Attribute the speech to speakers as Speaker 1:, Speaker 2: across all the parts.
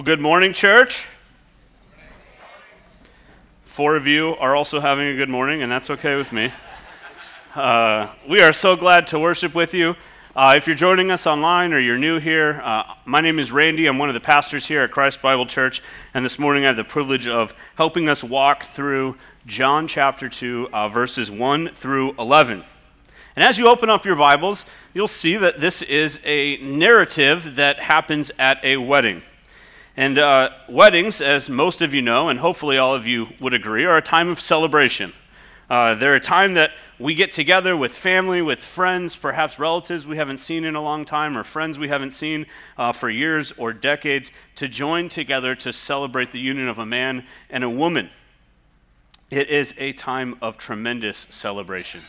Speaker 1: Well, good morning, church. Four of you are also having a good morning, and that's okay with me. Uh, we are so glad to worship with you. Uh, if you're joining us online or you're new here, uh, my name is Randy. I'm one of the pastors here at Christ Bible Church, and this morning I have the privilege of helping us walk through John chapter 2, uh, verses 1 through 11. And as you open up your Bibles, you'll see that this is a narrative that happens at a wedding. And uh, weddings, as most of you know, and hopefully all of you would agree, are a time of celebration. Uh, they're a time that we get together with family, with friends, perhaps relatives we haven't seen in a long time, or friends we haven't seen uh, for years or decades, to join together to celebrate the union of a man and a woman. It is a time of tremendous celebration.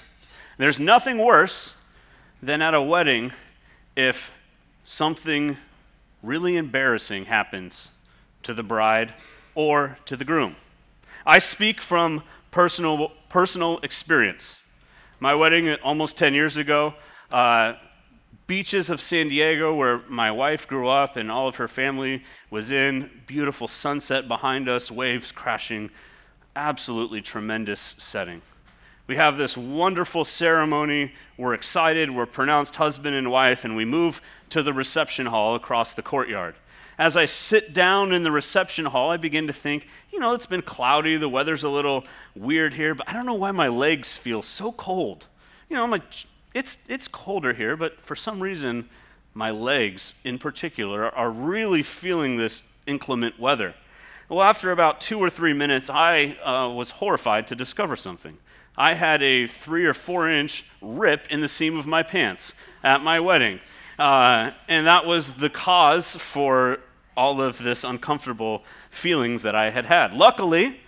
Speaker 1: There's nothing worse than at a wedding if something really embarrassing happens to the bride or to the groom. I speak from personal, personal experience. My wedding almost 10 years ago, uh, beaches of San Diego, where my wife grew up and all of her family was in, beautiful sunset behind us, waves crashing, absolutely tremendous setting. We have this wonderful ceremony. We're excited. We're pronounced husband and wife, and we move to the reception hall across the courtyard. As I sit down in the reception hall, I begin to think, you know, it's been cloudy, the weather's a little weird here, but I don't know why my legs feel so cold. You know, I'm like, it's, it's colder here, but for some reason, my legs in particular are really feeling this inclement weather. Well, after about two or three minutes, I uh, was horrified to discover something. I had a three or four inch rip in the seam of my pants at my wedding. Uh, and that was the cause for all of this uncomfortable feelings that I had had. Luckily,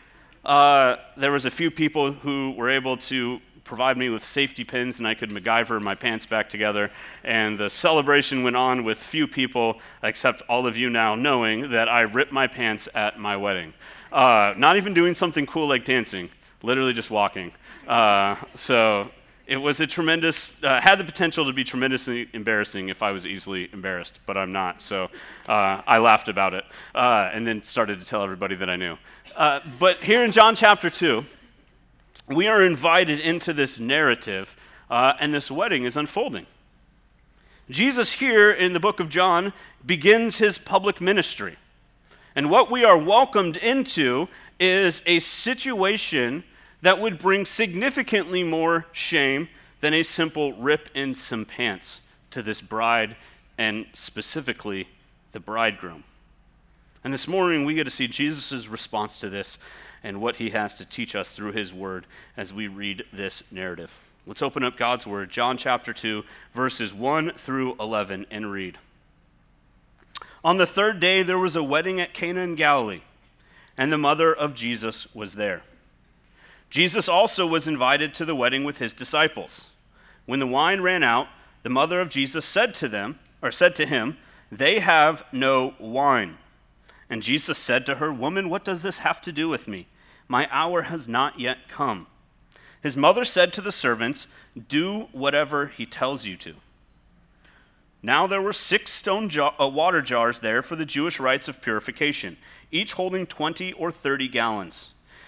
Speaker 1: uh, there was a few people who were able to provide me with safety pins and I could MacGyver my pants back together. And the celebration went on with few people, except all of you now, knowing that I ripped my pants at my wedding. Uh, not even doing something cool like dancing, literally just walking. Uh, so it was a tremendous, uh, had the potential to be tremendously embarrassing if I was easily embarrassed, but I'm not. So uh, I laughed about it uh, and then started to tell everybody that I knew. Uh, but here in John chapter 2, we are invited into this narrative, uh, and this wedding is unfolding. Jesus, here in the book of John, begins his public ministry. And what we are welcomed into is a situation that would bring significantly more shame than a simple rip in some pants to this bride and specifically the bridegroom. And this morning we get to see Jesus' response to this and what he has to teach us through his word as we read this narrative. Let's open up God's word, John chapter 2, verses 1 through 11, and read. On the third day there was a wedding at Cana in Galilee, and the mother of Jesus was there. Jesus also was invited to the wedding with his disciples. When the wine ran out, the mother of Jesus said to them, or said to him, They have no wine. And Jesus said to her, Woman, what does this have to do with me? My hour has not yet come. His mother said to the servants, Do whatever he tells you to. Now there were six stone jar- uh, water jars there for the Jewish rites of purification, each holding 20 or 30 gallons.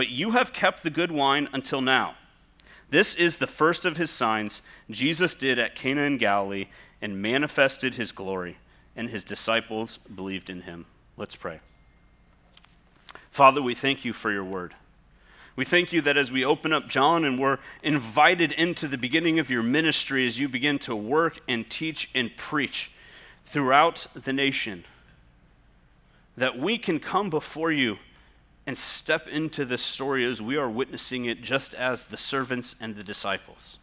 Speaker 1: but you have kept the good wine until now. This is the first of his signs Jesus did at Cana in Galilee and manifested his glory, and his disciples believed in him. Let's pray. Father, we thank you for your word. We thank you that as we open up John and we're invited into the beginning of your ministry as you begin to work and teach and preach throughout the nation, that we can come before you and step into this story as we are witnessing it just as the servants and the disciples.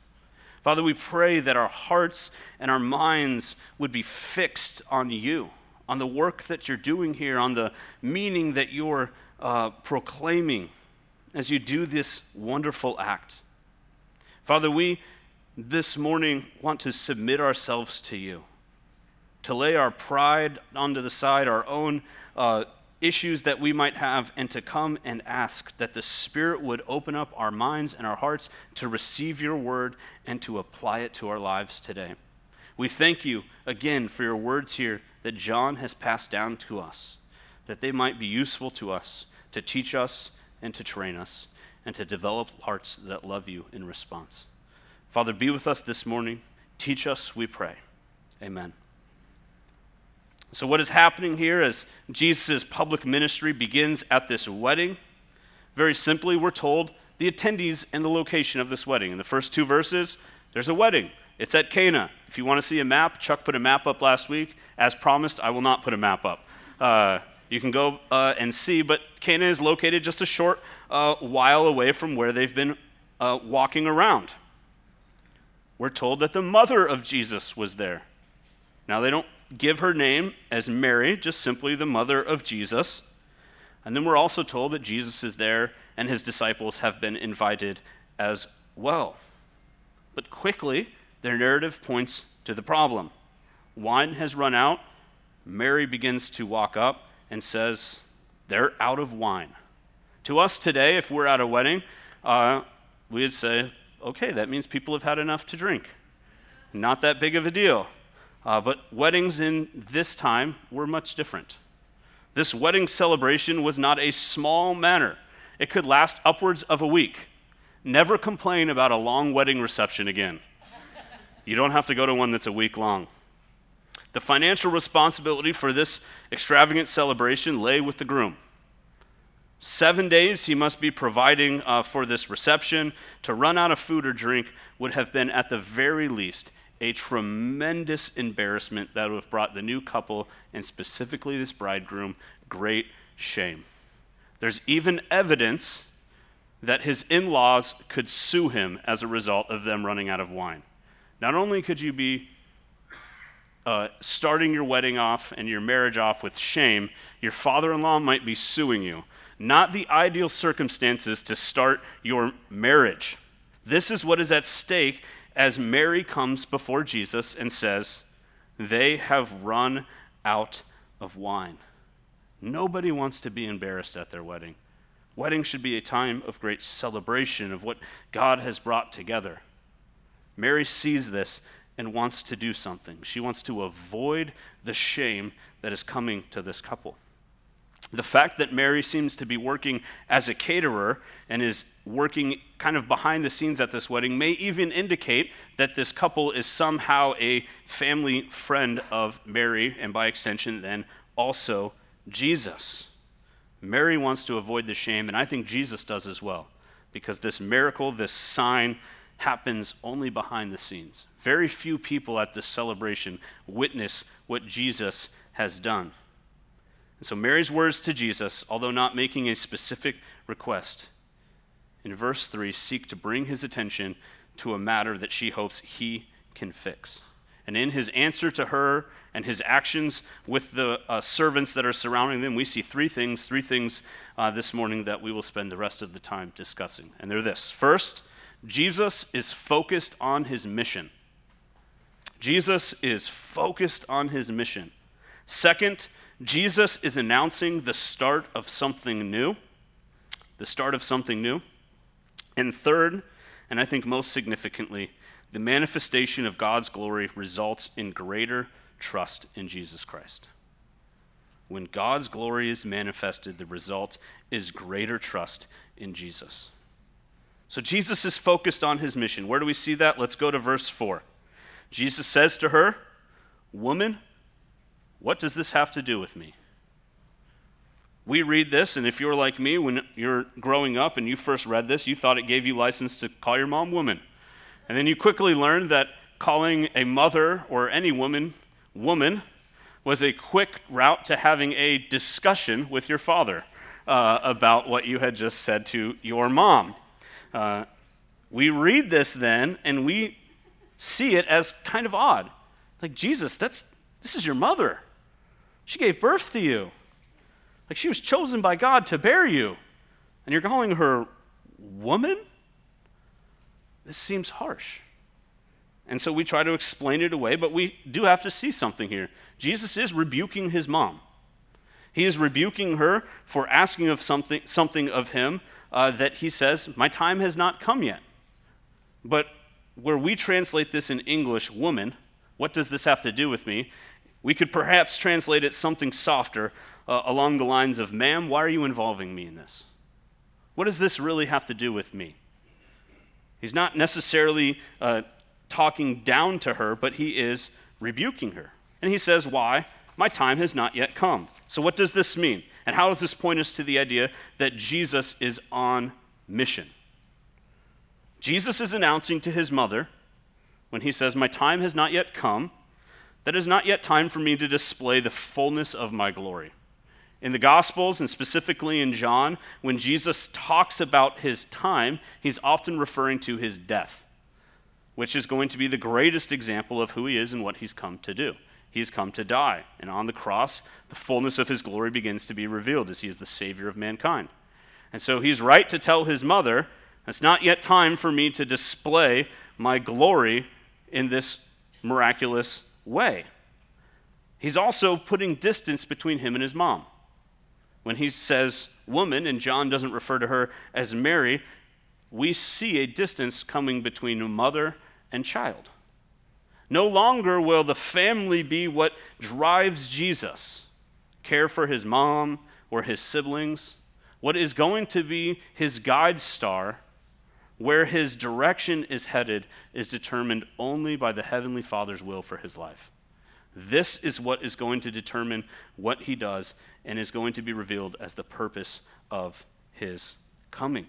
Speaker 1: Father, we pray that our hearts and our minds would be fixed on you, on the work that you're doing here, on the meaning that you're uh, proclaiming as you do this wonderful act. Father, we this morning want to submit ourselves to you, to lay our pride onto the side, our own uh, issues that we might have, and to come and ask that the Spirit would open up our minds and our hearts to receive your word and to apply it to our lives today. We thank you again for your words here that John has passed down to us, that they might be useful to us, to teach us and to train us, and to develop hearts that love you in response. Father, be with us this morning. Teach us, we pray. Amen. So, what is happening here as Jesus' public ministry begins at this wedding? Very simply, we're told the attendees and the location of this wedding. In the first two verses, there's a wedding. It's at Cana. If you want to see a map, Chuck put a map up last week. As promised, I will not put a map up. Uh, you can go uh, and see, but Cana is located just a short uh, while away from where they've been uh, walking around we're told that the mother of Jesus was there. Now, they don't give her name as Mary, just simply the mother of Jesus. And then we're also told that Jesus is there and his disciples have been invited as well. But quickly, their narrative points to the problem. Wine has run out. Mary begins to walk up and says, They're out of wine. To us today, if we're at a wedding, uh, we'd say, okay, that means people have had enough to drink. Not that big of a deal. Uh, but weddings in this time were much different. This wedding celebration was not a small matter, it could last upwards of a week. Never complain about a long wedding reception again. You don't have to go to one that's a week long. The financial responsibility for this extravagant celebration lay with the groom. Seven days he must be providing uh, for this reception. To run out of food or drink would have been, at the very least, a tremendous embarrassment that would have brought the new couple, and specifically this bridegroom, great shame. There's even evidence that his in laws could sue him as a result of them running out of wine. Not only could you be uh, starting your wedding off and your marriage off with shame, your father in law might be suing you not the ideal circumstances to start your marriage. This is what is at stake as Mary comes before Jesus and says, They have run out of wine. Nobody wants to be embarrassed at their wedding. Wedding should be a time of great celebration of what God has brought together. Mary sees this and wants to do something. She wants to avoid the shame that is coming to this couple. The fact that Mary seems to be working as a caterer and is working kind of behind the scenes at this wedding may even indicate that this couple is somehow a family friend of Mary, and by extension, then also Jesus. Mary wants to avoid the shame, and I think Jesus does as well, because this miracle, this sign, happens only behind the scenes. Very few people at this celebration witness what Jesus has done. And so Mary's words to Jesus, although not making a specific request, in verse 3 seek to bring his attention to a matter that she hopes he can fix. And in his answer to her and his actions with the uh, servants that are surrounding them, we see three things, three things uh, this morning that we will spend the rest of the time discussing. And they're this First, Jesus is focused on his mission. Jesus is focused on his mission. Second, Jesus is announcing the start of something new. The start of something new. And third, and I think most significantly, the manifestation of God's glory results in greater trust in Jesus Christ. When God's glory is manifested, the result is greater trust in Jesus. So Jesus is focused on his mission. Where do we see that? Let's go to verse 4. Jesus says to her, Woman, what does this have to do with me? We read this, and if you're like me, when you're growing up and you first read this, you thought it gave you license to call your mom woman. And then you quickly learned that calling a mother or any woman woman was a quick route to having a discussion with your father uh, about what you had just said to your mom. Uh, we read this then, and we see it as kind of odd. Like, Jesus, that's, this is your mother. She gave birth to you. Like she was chosen by God to bear you. And you're calling her woman? This seems harsh. And so we try to explain it away, but we do have to see something here. Jesus is rebuking his mom. He is rebuking her for asking of something, something of him uh, that he says, My time has not come yet. But where we translate this in English, woman, what does this have to do with me? We could perhaps translate it something softer uh, along the lines of, Ma'am, why are you involving me in this? What does this really have to do with me? He's not necessarily uh, talking down to her, but he is rebuking her. And he says, Why? My time has not yet come. So, what does this mean? And how does this point us to the idea that Jesus is on mission? Jesus is announcing to his mother, when he says, My time has not yet come, that it is not yet time for me to display the fullness of my glory. In the Gospels, and specifically in John, when Jesus talks about his time, he's often referring to his death, which is going to be the greatest example of who he is and what he's come to do. He's come to die, and on the cross, the fullness of his glory begins to be revealed as he is the Savior of mankind. And so he's right to tell his mother, It's not yet time for me to display my glory in this miraculous way. He's also putting distance between him and his mom. When he says woman, and John doesn't refer to her as Mary, we see a distance coming between mother and child. No longer will the family be what drives Jesus care for his mom or his siblings. What is going to be his guide star, where his direction is headed, is determined only by the Heavenly Father's will for his life. This is what is going to determine what he does and is going to be revealed as the purpose of his coming.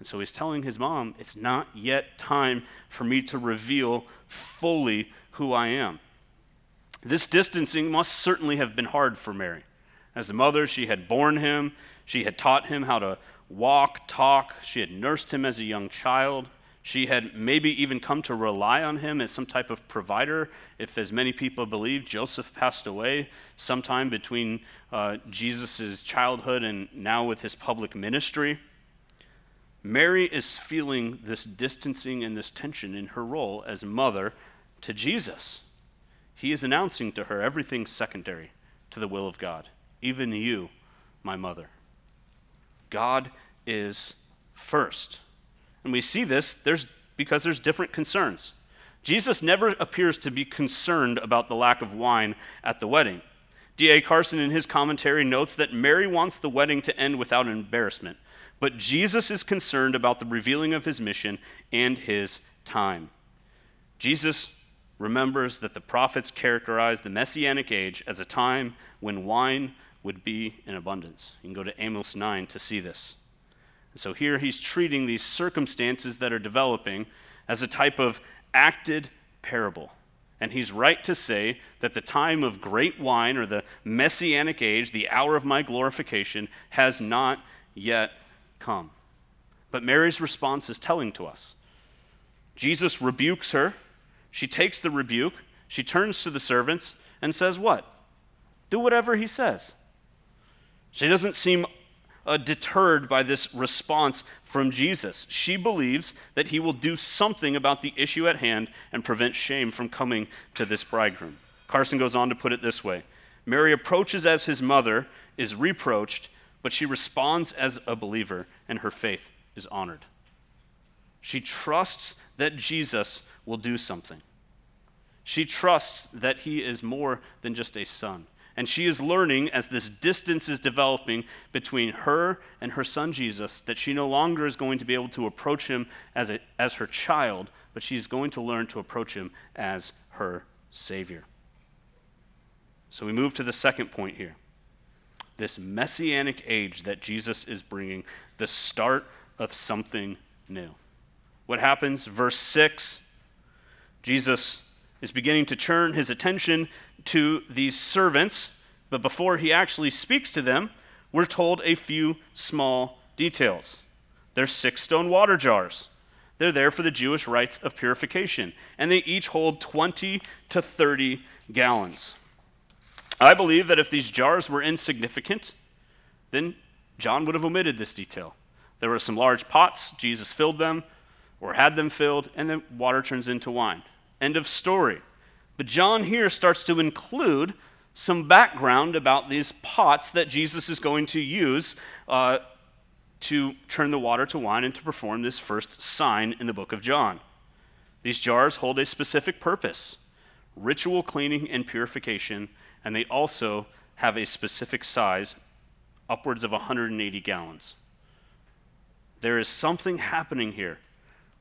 Speaker 1: And so he's telling his mom, It's not yet time for me to reveal fully who I am. This distancing must certainly have been hard for Mary. As a mother, she had borne him, she had taught him how to walk, talk, she had nursed him as a young child. She had maybe even come to rely on him as some type of provider. If, as many people believe, Joseph passed away sometime between uh, Jesus' childhood and now with his public ministry. Mary is feeling this distancing and this tension in her role as mother to Jesus. He is announcing to her everything secondary to the will of God, even you, my mother. God is first. And we see this there's, because there's different concerns. Jesus never appears to be concerned about the lack of wine at the wedding. D.A. Carson, in his commentary, notes that Mary wants the wedding to end without embarrassment, but Jesus is concerned about the revealing of his mission and his time. Jesus remembers that the prophets characterized the messianic age as a time when wine would be in abundance. You can go to Amos 9 to see this. So here he's treating these circumstances that are developing as a type of acted parable. And he's right to say that the time of great wine or the messianic age, the hour of my glorification, has not yet come. But Mary's response is telling to us. Jesus rebukes her. She takes the rebuke. She turns to the servants and says, What? Do whatever he says. She doesn't seem uh, deterred by this response from Jesus. She believes that he will do something about the issue at hand and prevent shame from coming to this bridegroom. Carson goes on to put it this way Mary approaches as his mother, is reproached, but she responds as a believer, and her faith is honored. She trusts that Jesus will do something. She trusts that he is more than just a son. And she is learning as this distance is developing between her and her son Jesus that she no longer is going to be able to approach him as, a, as her child, but she's going to learn to approach him as her Savior. So we move to the second point here this messianic age that Jesus is bringing, the start of something new. What happens? Verse 6 Jesus is beginning to turn his attention to these servants, but before he actually speaks to them, we're told a few small details. There's six stone water jars. They're there for the Jewish rites of purification, and they each hold 20 to 30 gallons. I believe that if these jars were insignificant, then John would have omitted this detail. There were some large pots, Jesus filled them or had them filled, and then water turns into wine. End of story. But John here starts to include some background about these pots that Jesus is going to use uh, to turn the water to wine and to perform this first sign in the book of John. These jars hold a specific purpose ritual cleaning and purification, and they also have a specific size, upwards of 180 gallons. There is something happening here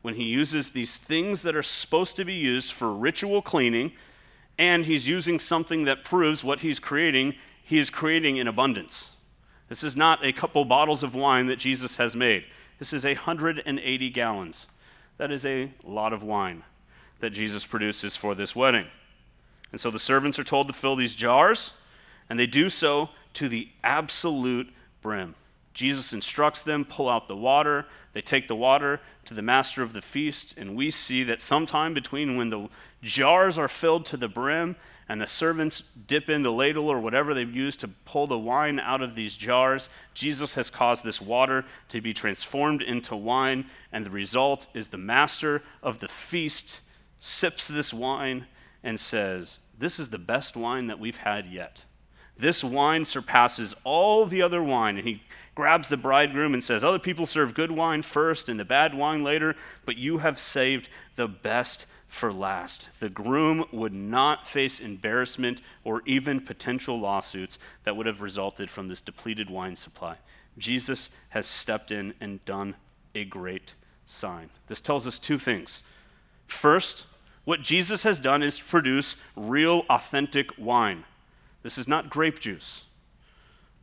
Speaker 1: when he uses these things that are supposed to be used for ritual cleaning, and he's using something that proves what he's creating, he is creating in abundance. This is not a couple bottles of wine that Jesus has made. This is 180 gallons. That is a lot of wine that Jesus produces for this wedding. And so the servants are told to fill these jars, and they do so to the absolute brim. Jesus instructs them, pull out the water. They take the water to the master of the feast, and we see that sometime between when the jars are filled to the brim and the servants dip in the ladle or whatever they've used to pull the wine out of these jars, Jesus has caused this water to be transformed into wine, and the result is the master of the feast sips this wine and says, This is the best wine that we've had yet. This wine surpasses all the other wine. And he grabs the bridegroom and says, Other people serve good wine first and the bad wine later, but you have saved the best for last. The groom would not face embarrassment or even potential lawsuits that would have resulted from this depleted wine supply. Jesus has stepped in and done a great sign. This tells us two things. First, what Jesus has done is produce real, authentic wine. This is not grape juice.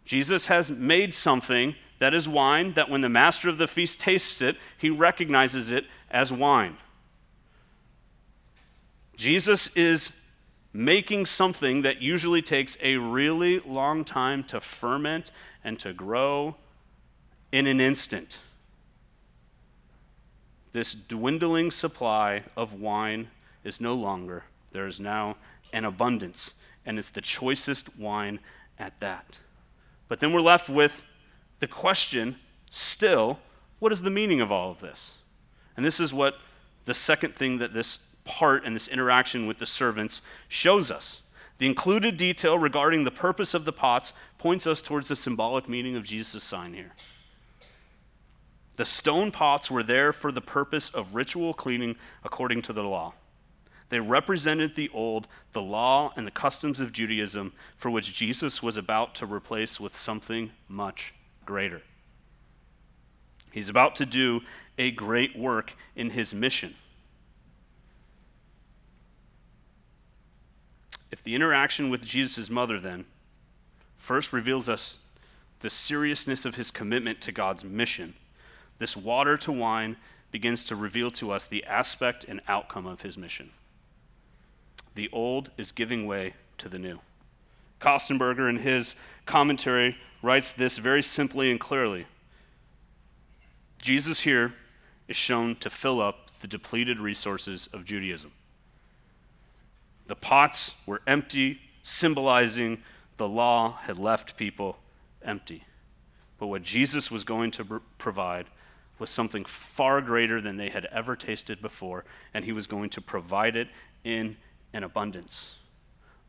Speaker 1: Jesus has made something that is wine that when the master of the feast tastes it, he recognizes it as wine. Jesus is making something that usually takes a really long time to ferment and to grow in an instant. This dwindling supply of wine is no longer. There is now an abundance, and it's the choicest wine at that. But then we're left with the question still what is the meaning of all of this? And this is what the second thing that this part and this interaction with the servants shows us. The included detail regarding the purpose of the pots points us towards the symbolic meaning of Jesus' sign here. The stone pots were there for the purpose of ritual cleaning according to the law. They represented the old, the law, and the customs of Judaism for which Jesus was about to replace with something much greater. He's about to do a great work in his mission. If the interaction with Jesus' mother then first reveals us the seriousness of his commitment to God's mission, this water to wine begins to reveal to us the aspect and outcome of his mission. The old is giving way to the new. Kostenberger, in his commentary, writes this very simply and clearly Jesus here is shown to fill up the depleted resources of Judaism. The pots were empty, symbolizing the law had left people empty. But what Jesus was going to provide was something far greater than they had ever tasted before, and he was going to provide it in an abundance.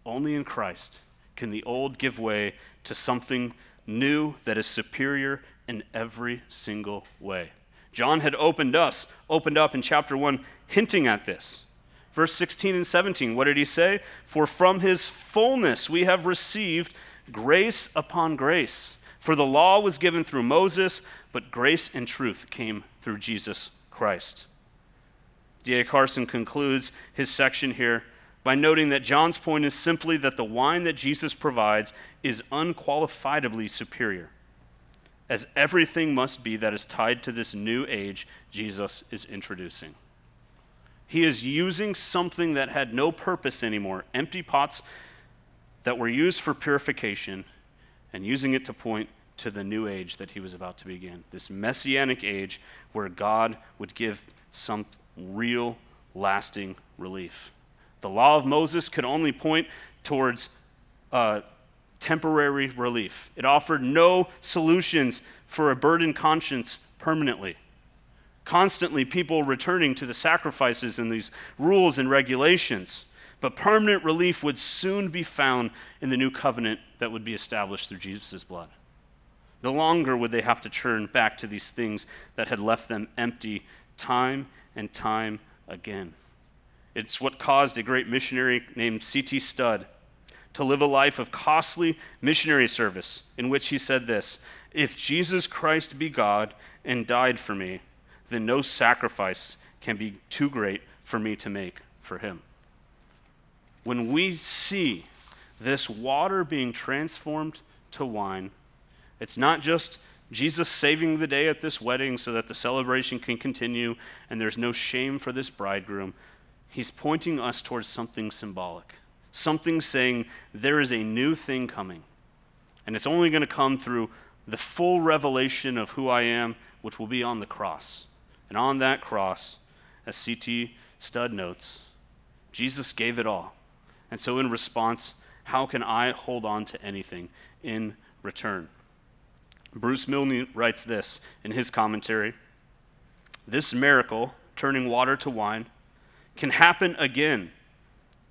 Speaker 1: Only in Christ can the old give way to something new that is superior in every single way. John had opened us, opened up in chapter 1, hinting at this. Verse 16 and 17, what did he say? For from his fullness we have received grace upon grace. For the law was given through Moses, but grace and truth came through Jesus Christ. D.A. Carson concludes his section here by noting that John's point is simply that the wine that Jesus provides is unqualifiedly superior, as everything must be that is tied to this new age Jesus is introducing. He is using something that had no purpose anymore, empty pots that were used for purification, and using it to point to the new age that he was about to begin. This messianic age where God would give some real, lasting relief. The law of Moses could only point towards uh, temporary relief. It offered no solutions for a burdened conscience permanently. Constantly, people returning to the sacrifices and these rules and regulations. But permanent relief would soon be found in the new covenant that would be established through Jesus' blood. No longer would they have to turn back to these things that had left them empty time and time again. It's what caused a great missionary named C.T. Studd to live a life of costly missionary service in which he said this If Jesus Christ be God and died for me, then no sacrifice can be too great for me to make for him. When we see this water being transformed to wine, it's not just Jesus saving the day at this wedding so that the celebration can continue and there's no shame for this bridegroom. He's pointing us towards something symbolic, something saying there is a new thing coming. And it's only going to come through the full revelation of who I am, which will be on the cross. And on that cross, as C.T. Studd notes, Jesus gave it all. And so, in response, how can I hold on to anything in return? Bruce Milne writes this in his commentary This miracle, turning water to wine, can happen again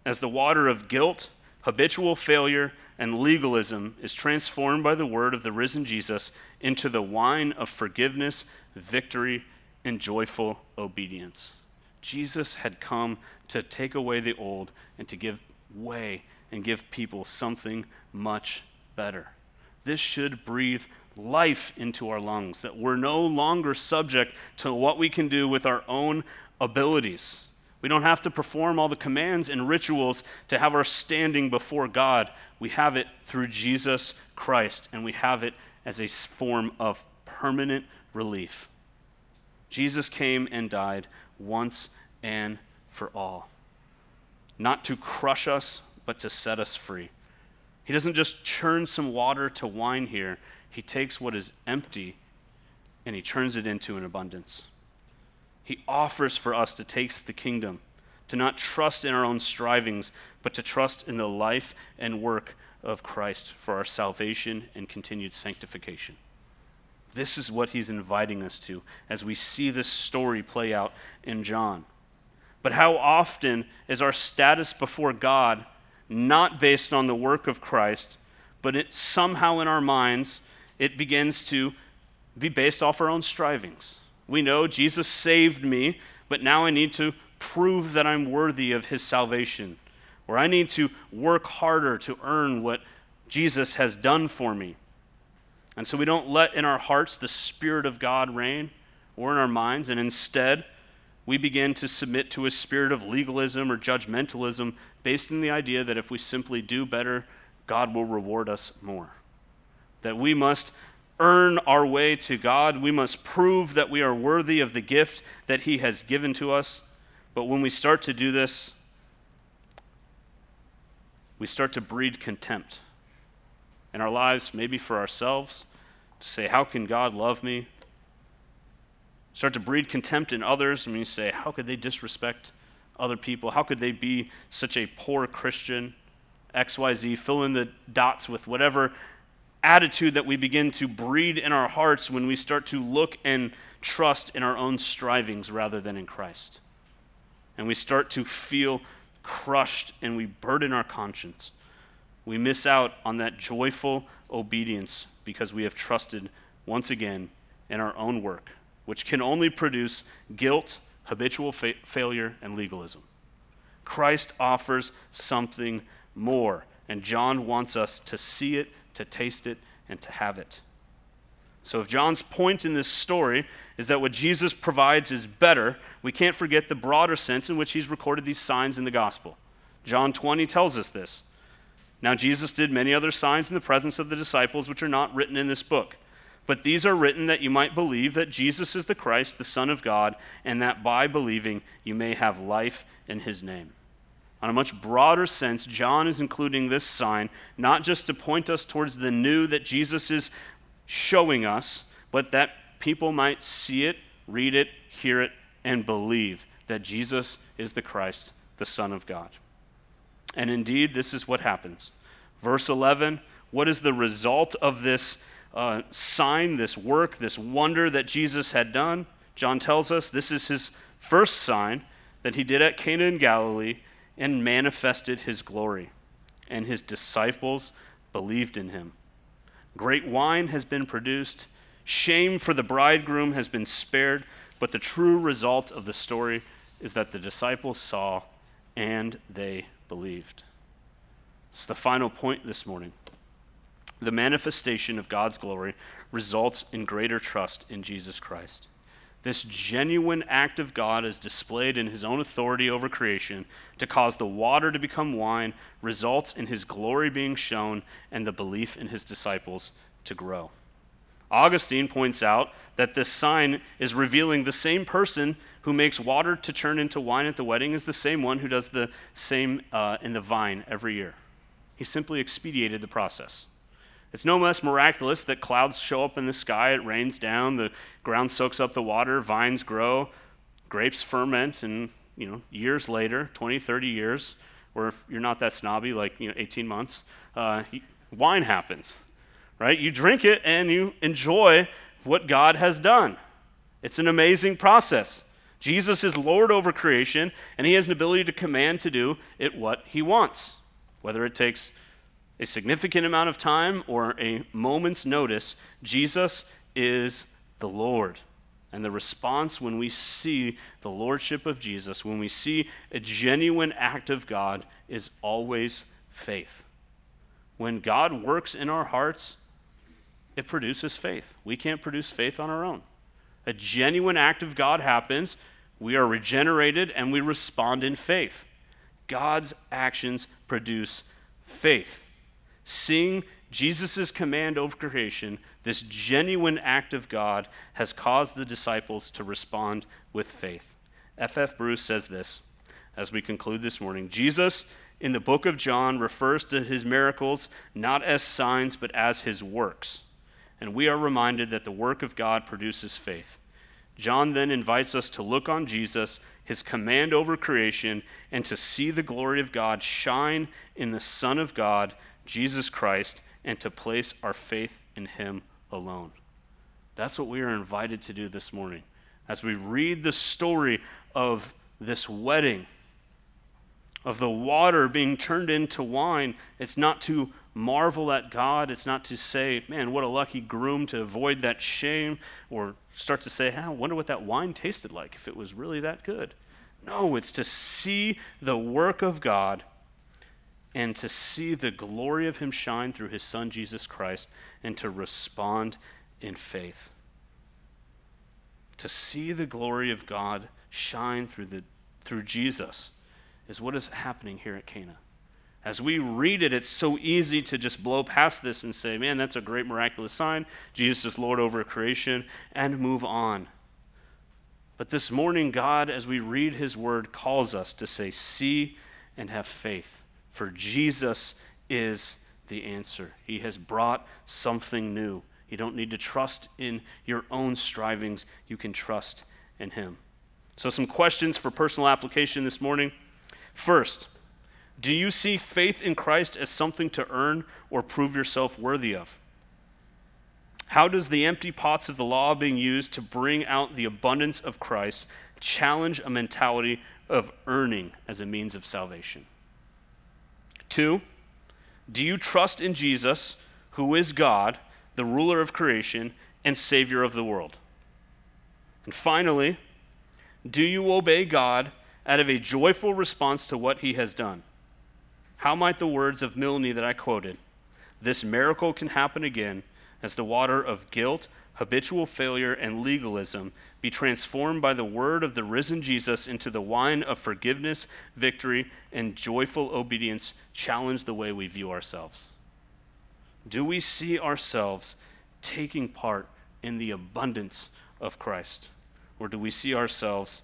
Speaker 1: as the water of guilt, habitual failure, and legalism is transformed by the word of the risen Jesus into the wine of forgiveness, victory, and joyful obedience. Jesus had come to take away the old and to give way and give people something much better. This should breathe life into our lungs, that we're no longer subject to what we can do with our own abilities. We don't have to perform all the commands and rituals to have our standing before God. We have it through Jesus Christ, and we have it as a form of permanent relief. Jesus came and died once and for all, not to crush us, but to set us free. He doesn't just churn some water to wine here, he takes what is empty and he turns it into an abundance. He offers for us to taste the kingdom, to not trust in our own strivings, but to trust in the life and work of Christ for our salvation and continued sanctification. This is what he's inviting us to as we see this story play out in John. But how often is our status before God not based on the work of Christ, but it somehow in our minds it begins to be based off our own strivings. We know Jesus saved me, but now I need to prove that I'm worthy of his salvation, or I need to work harder to earn what Jesus has done for me. And so we don't let in our hearts the Spirit of God reign or in our minds, and instead we begin to submit to a spirit of legalism or judgmentalism based in the idea that if we simply do better, God will reward us more. That we must earn our way to God, we must prove that we are worthy of the gift that He has given to us. But when we start to do this, we start to breed contempt in our lives, maybe for ourselves, to say, How can God love me? Start to breed contempt in others, and you say, How could they disrespect other people? How could they be such a poor Christian? XYZ, fill in the dots with whatever attitude that we begin to breed in our hearts when we start to look and trust in our own strivings rather than in Christ. And we start to feel crushed and we burden our conscience we miss out on that joyful obedience because we have trusted once again in our own work, which can only produce guilt, habitual fa- failure, and legalism. Christ offers something more, and John wants us to see it, to taste it, and to have it. So, if John's point in this story is that what Jesus provides is better, we can't forget the broader sense in which he's recorded these signs in the gospel. John 20 tells us this. Now, Jesus did many other signs in the presence of the disciples, which are not written in this book. But these are written that you might believe that Jesus is the Christ, the Son of God, and that by believing you may have life in his name. On a much broader sense, John is including this sign not just to point us towards the new that Jesus is showing us, but that people might see it, read it, hear it, and believe that Jesus is the Christ, the Son of God. And indeed, this is what happens. Verse 11 What is the result of this uh, sign, this work, this wonder that Jesus had done? John tells us this is his first sign that he did at Cana in Galilee and manifested his glory. And his disciples believed in him. Great wine has been produced, shame for the bridegroom has been spared, but the true result of the story is that the disciples saw and they believed. It's the final point this morning. The manifestation of God's glory results in greater trust in Jesus Christ. This genuine act of God is displayed in his own authority over creation to cause the water to become wine, results in his glory being shown, and the belief in his disciples to grow. Augustine points out that this sign is revealing the same person who makes water to turn into wine at the wedding is the same one who does the same uh, in the vine every year. He simply expedited the process. It's no less miraculous that clouds show up in the sky, it rains down, the ground soaks up the water, vines grow, grapes ferment, and you know, years later, 20, 30 years, or if you're not that snobby, like you know, 18 months, uh, wine happens, right? You drink it and you enjoy what God has done. It's an amazing process. Jesus is Lord over creation, and He has an ability to command to do it what He wants, whether it takes a significant amount of time or a moment's notice, Jesus is the Lord. And the response when we see the lordship of Jesus, when we see a genuine act of God, is always faith. When God works in our hearts, it produces faith. We can't produce faith on our own. A genuine act of God happens, we are regenerated, and we respond in faith. God's actions produce faith. Seeing Jesus' command over creation, this genuine act of God, has caused the disciples to respond with faith. F.F. F. Bruce says this as we conclude this morning Jesus, in the book of John, refers to his miracles not as signs, but as his works. And we are reminded that the work of God produces faith. John then invites us to look on Jesus, his command over creation, and to see the glory of God shine in the Son of God Jesus Christ, and to place our faith in Him alone. That's what we are invited to do this morning. As we read the story of this wedding, of the water being turned into wine, it's not to marvel at God. It's not to say, man, what a lucky groom to avoid that shame, or start to say, I wonder what that wine tasted like if it was really that good. No, it's to see the work of God and to see the glory of Him shine through His Son, Jesus Christ, and to respond in faith. To see the glory of God shine through, the, through Jesus is what is happening here at Cana. As we read it, it's so easy to just blow past this and say, man, that's a great miraculous sign. Jesus is Lord over creation, and move on. But this morning, God, as we read His word, calls us to say, see and have faith for Jesus is the answer. He has brought something new. You don't need to trust in your own strivings, you can trust in Him. So, some questions for personal application this morning. First, do you see faith in Christ as something to earn or prove yourself worthy of? How does the empty pots of the law being used to bring out the abundance of Christ challenge a mentality of earning as a means of salvation? Two, do you trust in Jesus, who is God, the ruler of creation, and Savior of the world? And finally, do you obey God out of a joyful response to what he has done? How might the words of Milne that I quoted, this miracle can happen again as the water of guilt, habitual failure, and legalism be transformed by the word of the risen Jesus into the wine of forgiveness, victory, and joyful obedience challenge the way we view ourselves? Do we see ourselves taking part in the abundance of Christ? Or do we see ourselves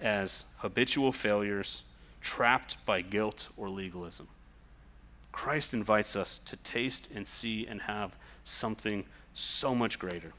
Speaker 1: as habitual failures, trapped by guilt or legalism? Christ invites us to taste and see and have something so much greater.